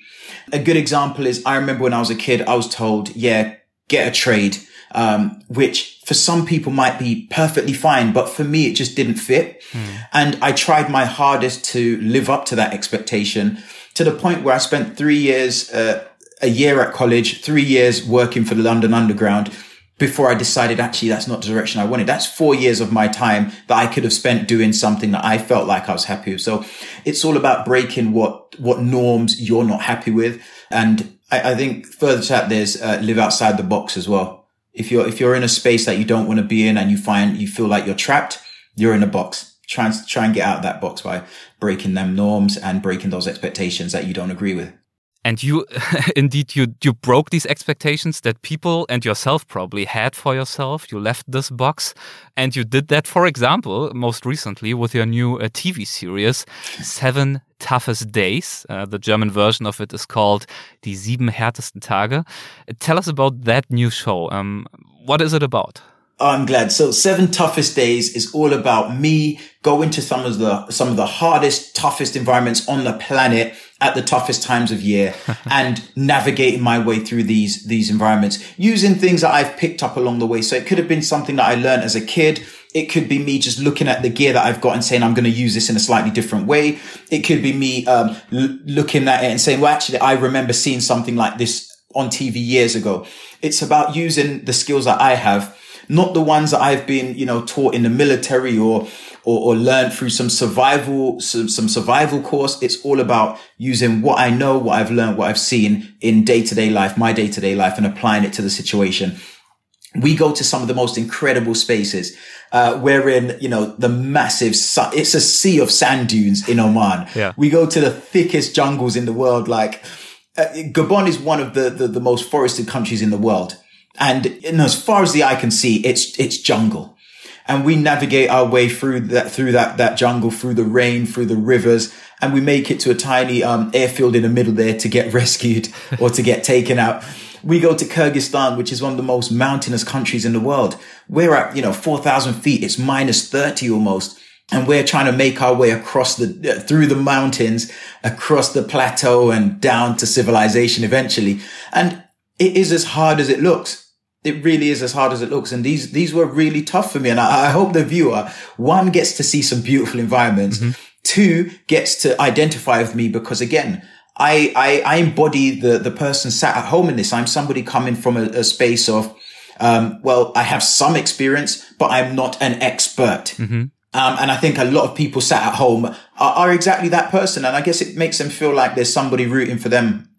A good example is I remember when I was a kid, I was told, yeah, get a trade, um, which for some people might be perfectly fine, but for me, it just didn't fit. Hmm. And I tried my hardest to live up to that expectation to the point where I spent three years, uh, a year at college, three years working for the London Underground before I decided actually that's not the direction I wanted. That's four years of my time that I could have spent doing something that I felt like I was happy with. So it's all about breaking what, what norms you're not happy with. And I, I think further to that, there's uh, live outside the box as well. If you're, if you're in a space that you don't want to be in and you find, you feel like you're trapped, you're in a box try and try and get out of that box by breaking them norms and breaking those expectations that you don't agree with. And you, (laughs) indeed, you you broke these expectations that people and yourself probably had for yourself. You left this box, and you did that, for example, most recently with your new uh, TV series, Seven Toughest Days. Uh, the German version of it is called Die sieben härtesten Tage. Tell us about that new show. Um, what is it about? I'm glad. So seven toughest days is all about me going to some of the, some of the hardest, toughest environments on the planet at the toughest times of year (laughs) and navigating my way through these, these environments using things that I've picked up along the way. So it could have been something that I learned as a kid. It could be me just looking at the gear that I've got and saying, I'm going to use this in a slightly different way. It could be me, um, l- looking at it and saying, well, actually, I remember seeing something like this on TV years ago. It's about using the skills that I have not the ones that I've been, you know, taught in the military or, or, or learned through some survival, some, some survival course. It's all about using what I know, what I've learned, what I've seen in day to day life, my day to day life and applying it to the situation we go to some of the most incredible spaces. Uh, we're in, you know, the massive, su- it's a sea of sand dunes in Oman. Yeah. We go to the thickest jungles in the world. Like, uh, Gabon is one of the, the, the most forested countries in the world. And, as far as the eye can see, it's, it's jungle. And we navigate our way through that, through that, that jungle, through the rain, through the rivers. And we make it to a tiny, um, airfield in the middle there to get (laughs) rescued or to get taken out. We go to Kyrgyzstan, which is one of the most mountainous countries in the world. We're at, you know, 4,000 feet. It's minus 30 almost. And we're trying to make our way across the, uh, through the mountains, across the plateau and down to civilization eventually. And it is as hard as it looks. It really is as hard as it looks. And these, these were really tough for me. And I, I hope the viewer, one gets to see some beautiful environments. Mm-hmm. Two gets to identify with me because again, I, I, I embody the, the person sat at home in this. I'm somebody coming from a, a space of, um, well, I have some experience, but I'm not an expert. Mm-hmm. Um, and I think a lot of people sat at home are, are exactly that person. And I guess it makes them feel like there's somebody rooting for them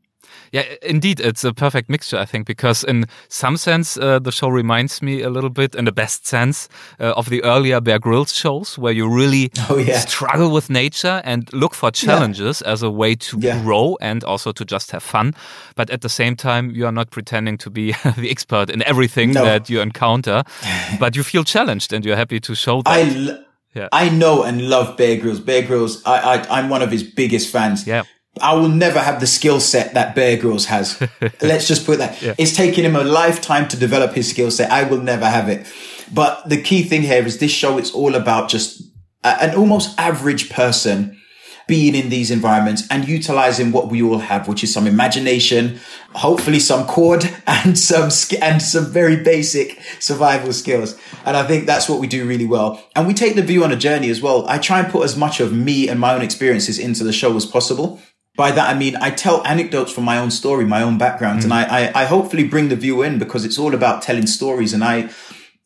yeah, indeed, it's a perfect mixture, I think, because in some sense, uh, the show reminds me a little bit, in the best sense, uh, of the earlier Bear Grylls shows, where you really (laughs) oh, yeah. struggle with nature and look for challenges yeah. as a way to yeah. grow and also to just have fun. But at the same time, you are not pretending to be (laughs) the expert in everything no. that you encounter, (laughs) but you feel challenged and you're happy to show that. I yeah. I know and love Bear Grylls. Bear Grylls, I, I, I'm one of his biggest fans. Yeah. I will never have the skill set that Bear Grylls has. (laughs) Let's just put that. Yeah. It's taken him a lifetime to develop his skill set. I will never have it. But the key thing here is this show, it's all about just an almost average person being in these environments and utilizing what we all have, which is some imagination, hopefully some cord (laughs) and some, and some very basic survival skills. And I think that's what we do really well. And we take the view on a journey as well. I try and put as much of me and my own experiences into the show as possible by that, I mean, I tell anecdotes from my own story, my own background, mm. and I, I, I, hopefully bring the view in because it's all about telling stories. And I,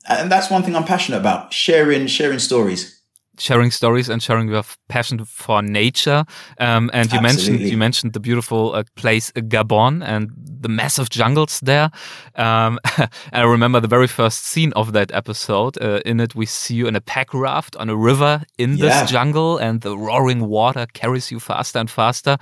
and that's one thing I'm passionate about, sharing, sharing stories sharing stories and sharing your passion for nature. Um, and you Absolutely. mentioned you mentioned the beautiful uh, place uh, Gabon and the massive jungles there. Um, (laughs) I remember the very first scene of that episode. Uh, in it, we see you in a pack raft on a river in yeah. this jungle, and the roaring water carries you faster and faster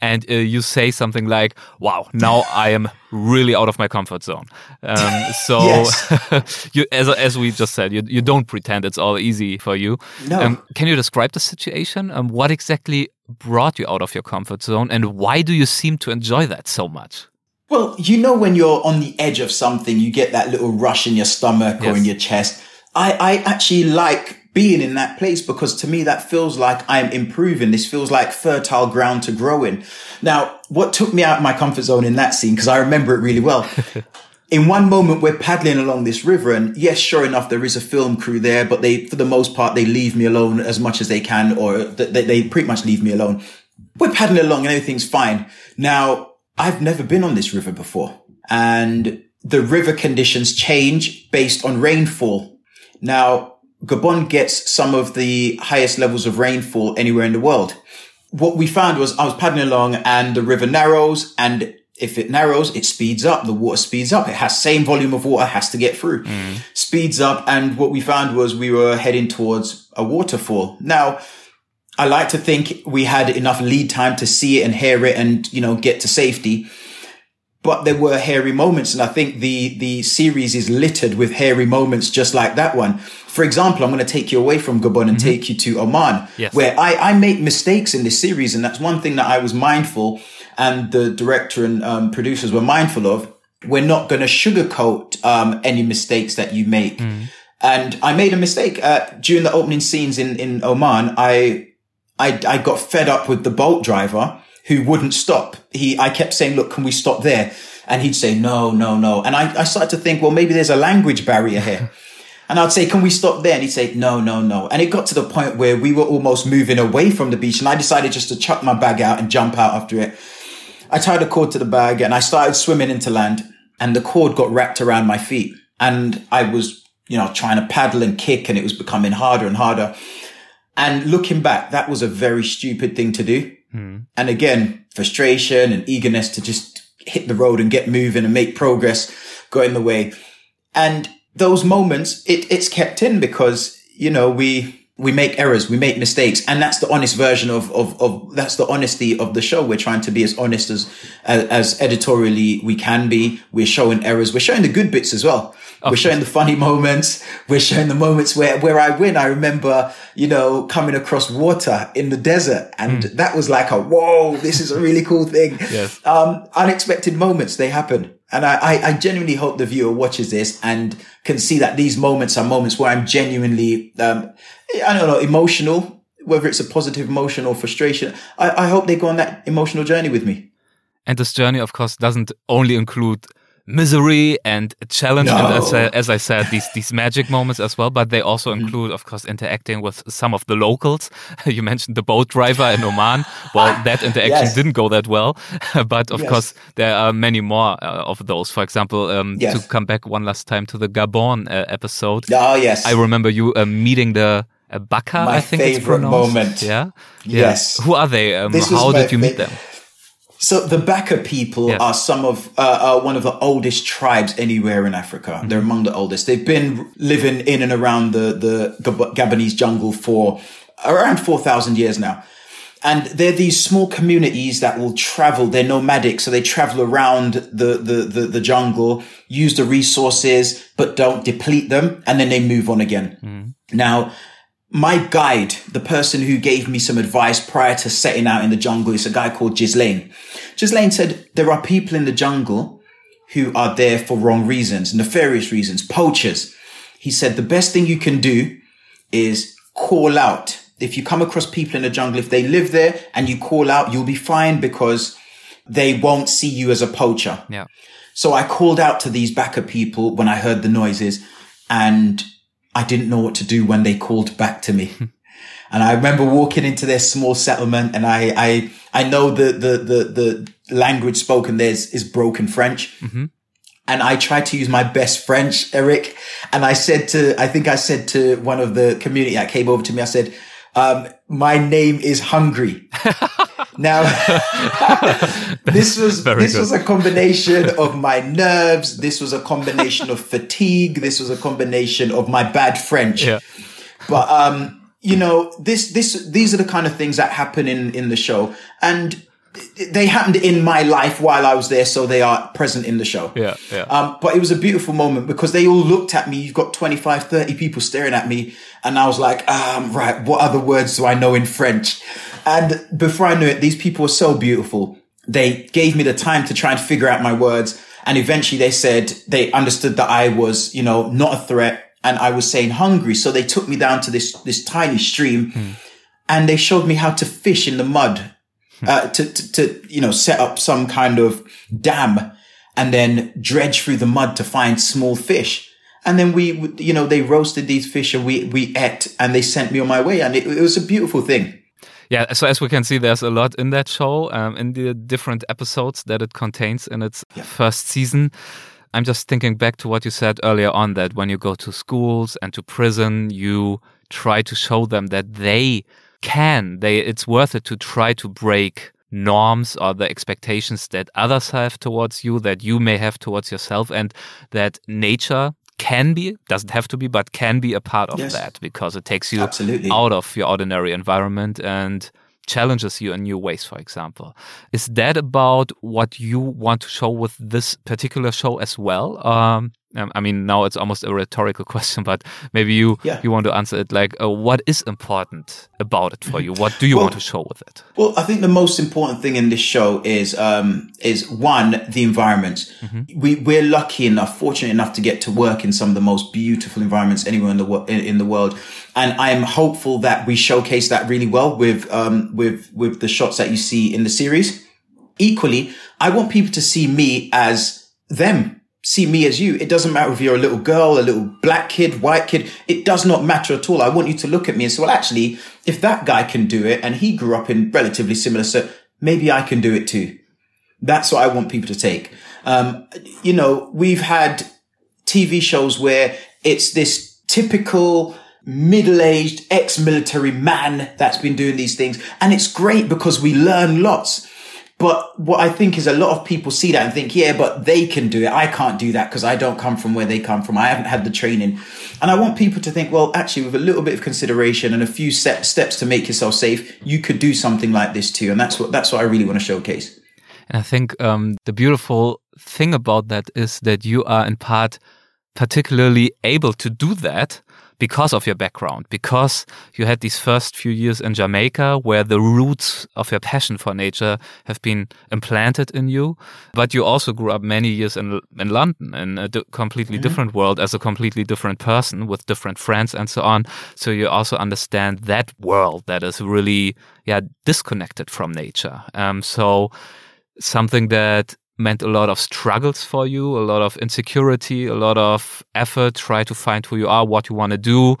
and uh, you say something like, "Wow, now I am really out of my comfort zone." Um, (laughs) so, (laughs) you, as as we just said, you you don't pretend it's all easy for you. No. Um, can you describe the situation? Um, what exactly brought you out of your comfort zone, and why do you seem to enjoy that so much? Well, you know, when you're on the edge of something, you get that little rush in your stomach yes. or in your chest. I, I actually like being in that place because to me that feels like I'm improving. This feels like fertile ground to grow in. Now, what took me out of my comfort zone in that scene, because I remember it really well. (laughs) in one moment, we're paddling along this river, and yes, sure enough, there is a film crew there, but they, for the most part, they leave me alone as much as they can, or they, they pretty much leave me alone. We're paddling along and everything's fine. Now, I've never been on this river before, and the river conditions change based on rainfall. Now, Gabon gets some of the highest levels of rainfall anywhere in the world. What we found was I was paddling along and the river narrows and if it narrows, it speeds up. The water speeds up. It has same volume of water has to get through. Mm. Speeds up. And what we found was we were heading towards a waterfall. Now, I like to think we had enough lead time to see it and hear it and, you know, get to safety but there were hairy moments. And I think the, the series is littered with hairy moments just like that one. For example, I'm going to take you away from Gabon and mm-hmm. take you to Oman, yes. where I, I make mistakes in this series. And that's one thing that I was mindful and the director and um, producers were mindful of. We're not going to sugarcoat um, any mistakes that you make. Mm. And I made a mistake uh, during the opening scenes in, in Oman. I, I, I got fed up with the boat driver who wouldn't stop. He, I kept saying, look, can we stop there? And he'd say, no, no, no. And I, I started to think, well, maybe there's a language barrier here. (laughs) and I'd say, can we stop there? And he'd say, no, no, no. And it got to the point where we were almost moving away from the beach. And I decided just to chuck my bag out and jump out after it. I tied a cord to the bag and I started swimming into land and the cord got wrapped around my feet. And I was, you know, trying to paddle and kick and it was becoming harder and harder. And looking back, that was a very stupid thing to do. Hmm. And again, frustration and eagerness to just hit the road and get moving and make progress got in the way. And those moments, it, it's kept in because, you know, we, we make errors, we make mistakes, and that's the honest version of, of, of, that's the honesty of the show. We're trying to be as honest as, as, as editorially we can be. We're showing errors. We're showing the good bits as well. We're showing the funny moments. We're showing the moments where, where I win. I remember, you know, coming across water in the desert and that was like a, whoa, this is a really cool thing. (laughs) Yes. Um, unexpected moments, they happen. And I, I, I genuinely hope the viewer watches this and can see that these moments are moments where I'm genuinely, um, I don't know, emotional, whether it's a positive emotion or frustration. I, I hope they go on that emotional journey with me. And this journey, of course, doesn't only include misery and challenge, No. and as I, as I said, these these magic moments as well. But they also include, of course, interacting with some of the locals. (laughs) you mentioned the boat driver in Oman. Well, (laughs) that interaction Yes. didn't go that well, (laughs) but of Yes. course, there are many more uh, of those. For example, um, Yes. to come back one last time to the Gabon uh, episode, Oh, yes. I remember you uh, meeting the. Uh, Baka, My I think it's favorite pronounced. moment. Yeah. Yeah. Yes. Who are they? Um, how did you meet them? So the Baka people Yes. are some of uh, are one of the oldest tribes anywhere in Africa. They're among the oldest. They've been living in and around the the Gab- Gabonese jungle for around four thousand years now. And they're these small communities that will travel. They're nomadic, so they travel around the, the, the, the jungle, use the resources, but don't deplete them, and then they move on again. Now, my guide, the person who gave me some advice prior to setting out in the jungle, is a guy called Ghislaine. Ghislaine said there are people in the jungle who are there for wrong reasons, nefarious reasons, poachers. He said the best thing you can do is call out. If you come across people in the jungle, if they live there and you call out, you'll be fine because they won't see you as a poacher. Yeah. So I called out to these Baka people when I heard the noises and I didn't know what to do when they called back to me. (laughs) and I remember walking into their small settlement and I, I, I know the, the, the, the language spoken there is, is broken French. And I tried to use my best French, Erik. And I said to, I think I said to one of the community that came over to me, I said, um, my name is Hungry. (laughs) now, (laughs) this was, Very this good. was a combination of my nerves. This was a combination of fatigue. This was a combination of my bad French. Yeah. But, um, you know, this, this, these are the kind of things that happen in, in the show. And they happened in my life while I was there. So they are present in the show. Yeah. Yeah. Um, but it was a beautiful moment because they all looked at me. You've got 25, 30 people staring at me. And I was like, um, right, what other words do I know in French? And before I knew it, these people were so beautiful. They gave me the time to try and figure out my words. And eventually they said they understood that I was, you know, not a threat and I was saying hungry. So they took me down to this, this tiny stream and they showed me how to fish in the mud, uh, to, to, to, you know, set up some kind of dam and then dredge through the mud to find small fish. And then we, you know, they roasted these fish and we, we ate and they sent me on my way. And it, it was a beautiful thing. Yeah, so as we can see, there's a lot in that show, um, in the different episodes that it contains in its first season. I'm just thinking back to what you said earlier on that when you go to schools and to prison, you try to show them that they can, they, it's worth it to try to break norms or the expectations that others have towards you, that you may have towards yourself, and that nature can be, doesn't have to be, but can be a part of Yes. that because it takes you Absolutely. out of your ordinary environment and challenges you in new ways, for example. Is that about what you want to show with this particular show as well? Um, um, I mean, now it's almost a rhetorical (laughs) question, but maybe you Yeah. you want to answer it like, uh, what is important about it for you? What do you Well- want to show with it? Well, I think the most important thing in this show is um, is one the environment. We we're lucky enough, fortunate enough to get to work in some of the most beautiful environments anywhere in the in, in the world, and I'm hopeful that we showcase that really well with um, with with the shots that you see in the series. Equally, I want people to see me as them. See me as you. It doesn't matter if you're a little girl, a little black kid, white kid. It does not matter at all. I want you to look at me and say, well, actually, if that guy can do it and he grew up in relatively similar, so maybe I can do it too. That's what I want people to take. Um, you know, we've had TV shows where it's this typical middle-aged ex-military man that's been doing these things. And it's great because we learn lots. But what I think is a lot of people see that and think, yeah, but they can do it. I can't do that because I don't come from where they come from. I haven't had the training. And I want people to think, well, actually, with a little bit of consideration and a few steps to make yourself safe, you could do something like this too. And that's what, that's what I really want to showcase. And I think um, the beautiful thing about that is that you are in part particularly able to do that because of your background, because you had these first few years in Jamaica where the roots of your passion for nature have been implanted in you. But you also grew up many years in, in London in a completely mm -hmm. different world as a completely different person with different friends and so on. So you also understand that world that is really, yeah, disconnected from nature. Um, so something that meant a lot of struggles for you, a lot of insecurity, a lot of effort, try to find who you are, what you want to do.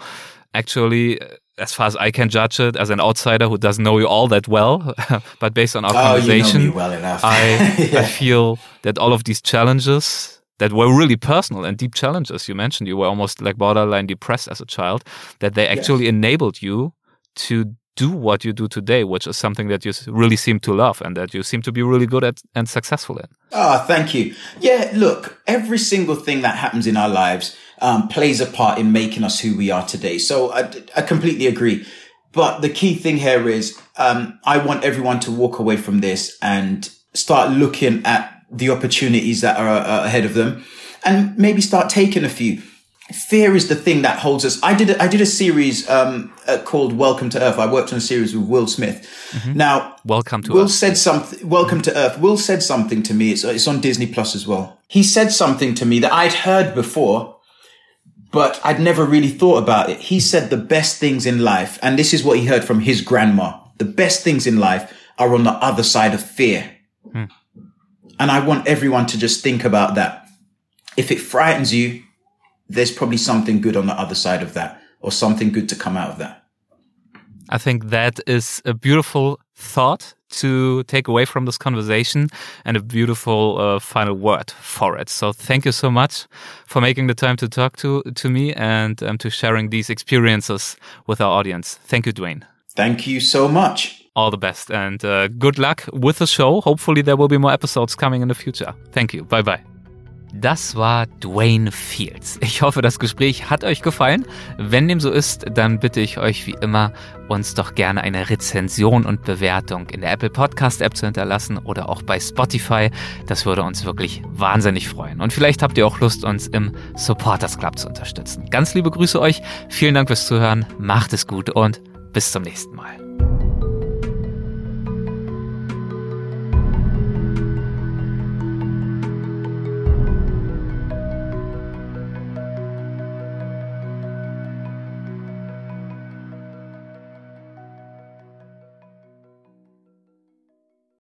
Actually, uh, as far as I can judge it, as an outsider who doesn't know you all that well, (laughs) but based on our oh, conversation, you know well (laughs) I, yeah. I feel that all of these challenges that were really personal and deep challenges you mentioned, you were almost like borderline depressed as a child, that they actually yes. enabled you to do what you do today, which is something that you really seem to love and that you seem to be really good at and successful in. Oh, thank you. Yeah, look, every single thing that happens in our lives um, plays a part in making us who we are today. So I, I completely agree. But the key thing here is um, I want everyone to walk away from this and start looking at the opportunities that are uh, ahead of them and maybe start taking a few fear is the thing that holds us. I did a, I did a series um, uh, called Welcome to Earth. I worked on a series with Will Smith. Mm-hmm. Now, Welcome to Will Earth. said something. Welcome to Earth. Will said something to me. It's it's on Disney Plus as well. He said something to me that I'd heard before, but I'd never really thought about it. He said the best things in life, and this is what he heard from his grandma. The best things in life are on the other side of fear. Hmm. And I want everyone to just think about that. If it frightens you, there's probably something good on the other side of that or something good to come out of that. I think that is a beautiful thought to take away from this conversation and a beautiful uh, final word for it. So thank you so much for making the time to talk to to me and um, to sharing these experiences with our audience. Thank you, Dwayne. Thank you so much. All the best and uh, good luck with the show. Hopefully there will be more episodes coming in the future. Thank you. Bye bye. Das war Dwayne Fields. Ich hoffe, das Gespräch hat euch gefallen. Wenn dem so ist, dann bitte ich euch wie immer, uns doch gerne eine Rezension und Bewertung in der Apple Podcast App zu hinterlassen oder auch bei Spotify. Das würde uns wirklich wahnsinnig freuen. Und vielleicht habt ihr auch Lust, uns im Supporters Club zu unterstützen. Ganz liebe Grüße euch. Vielen Dank fürs Zuhören. Macht es gut und bis zum nächsten Mal.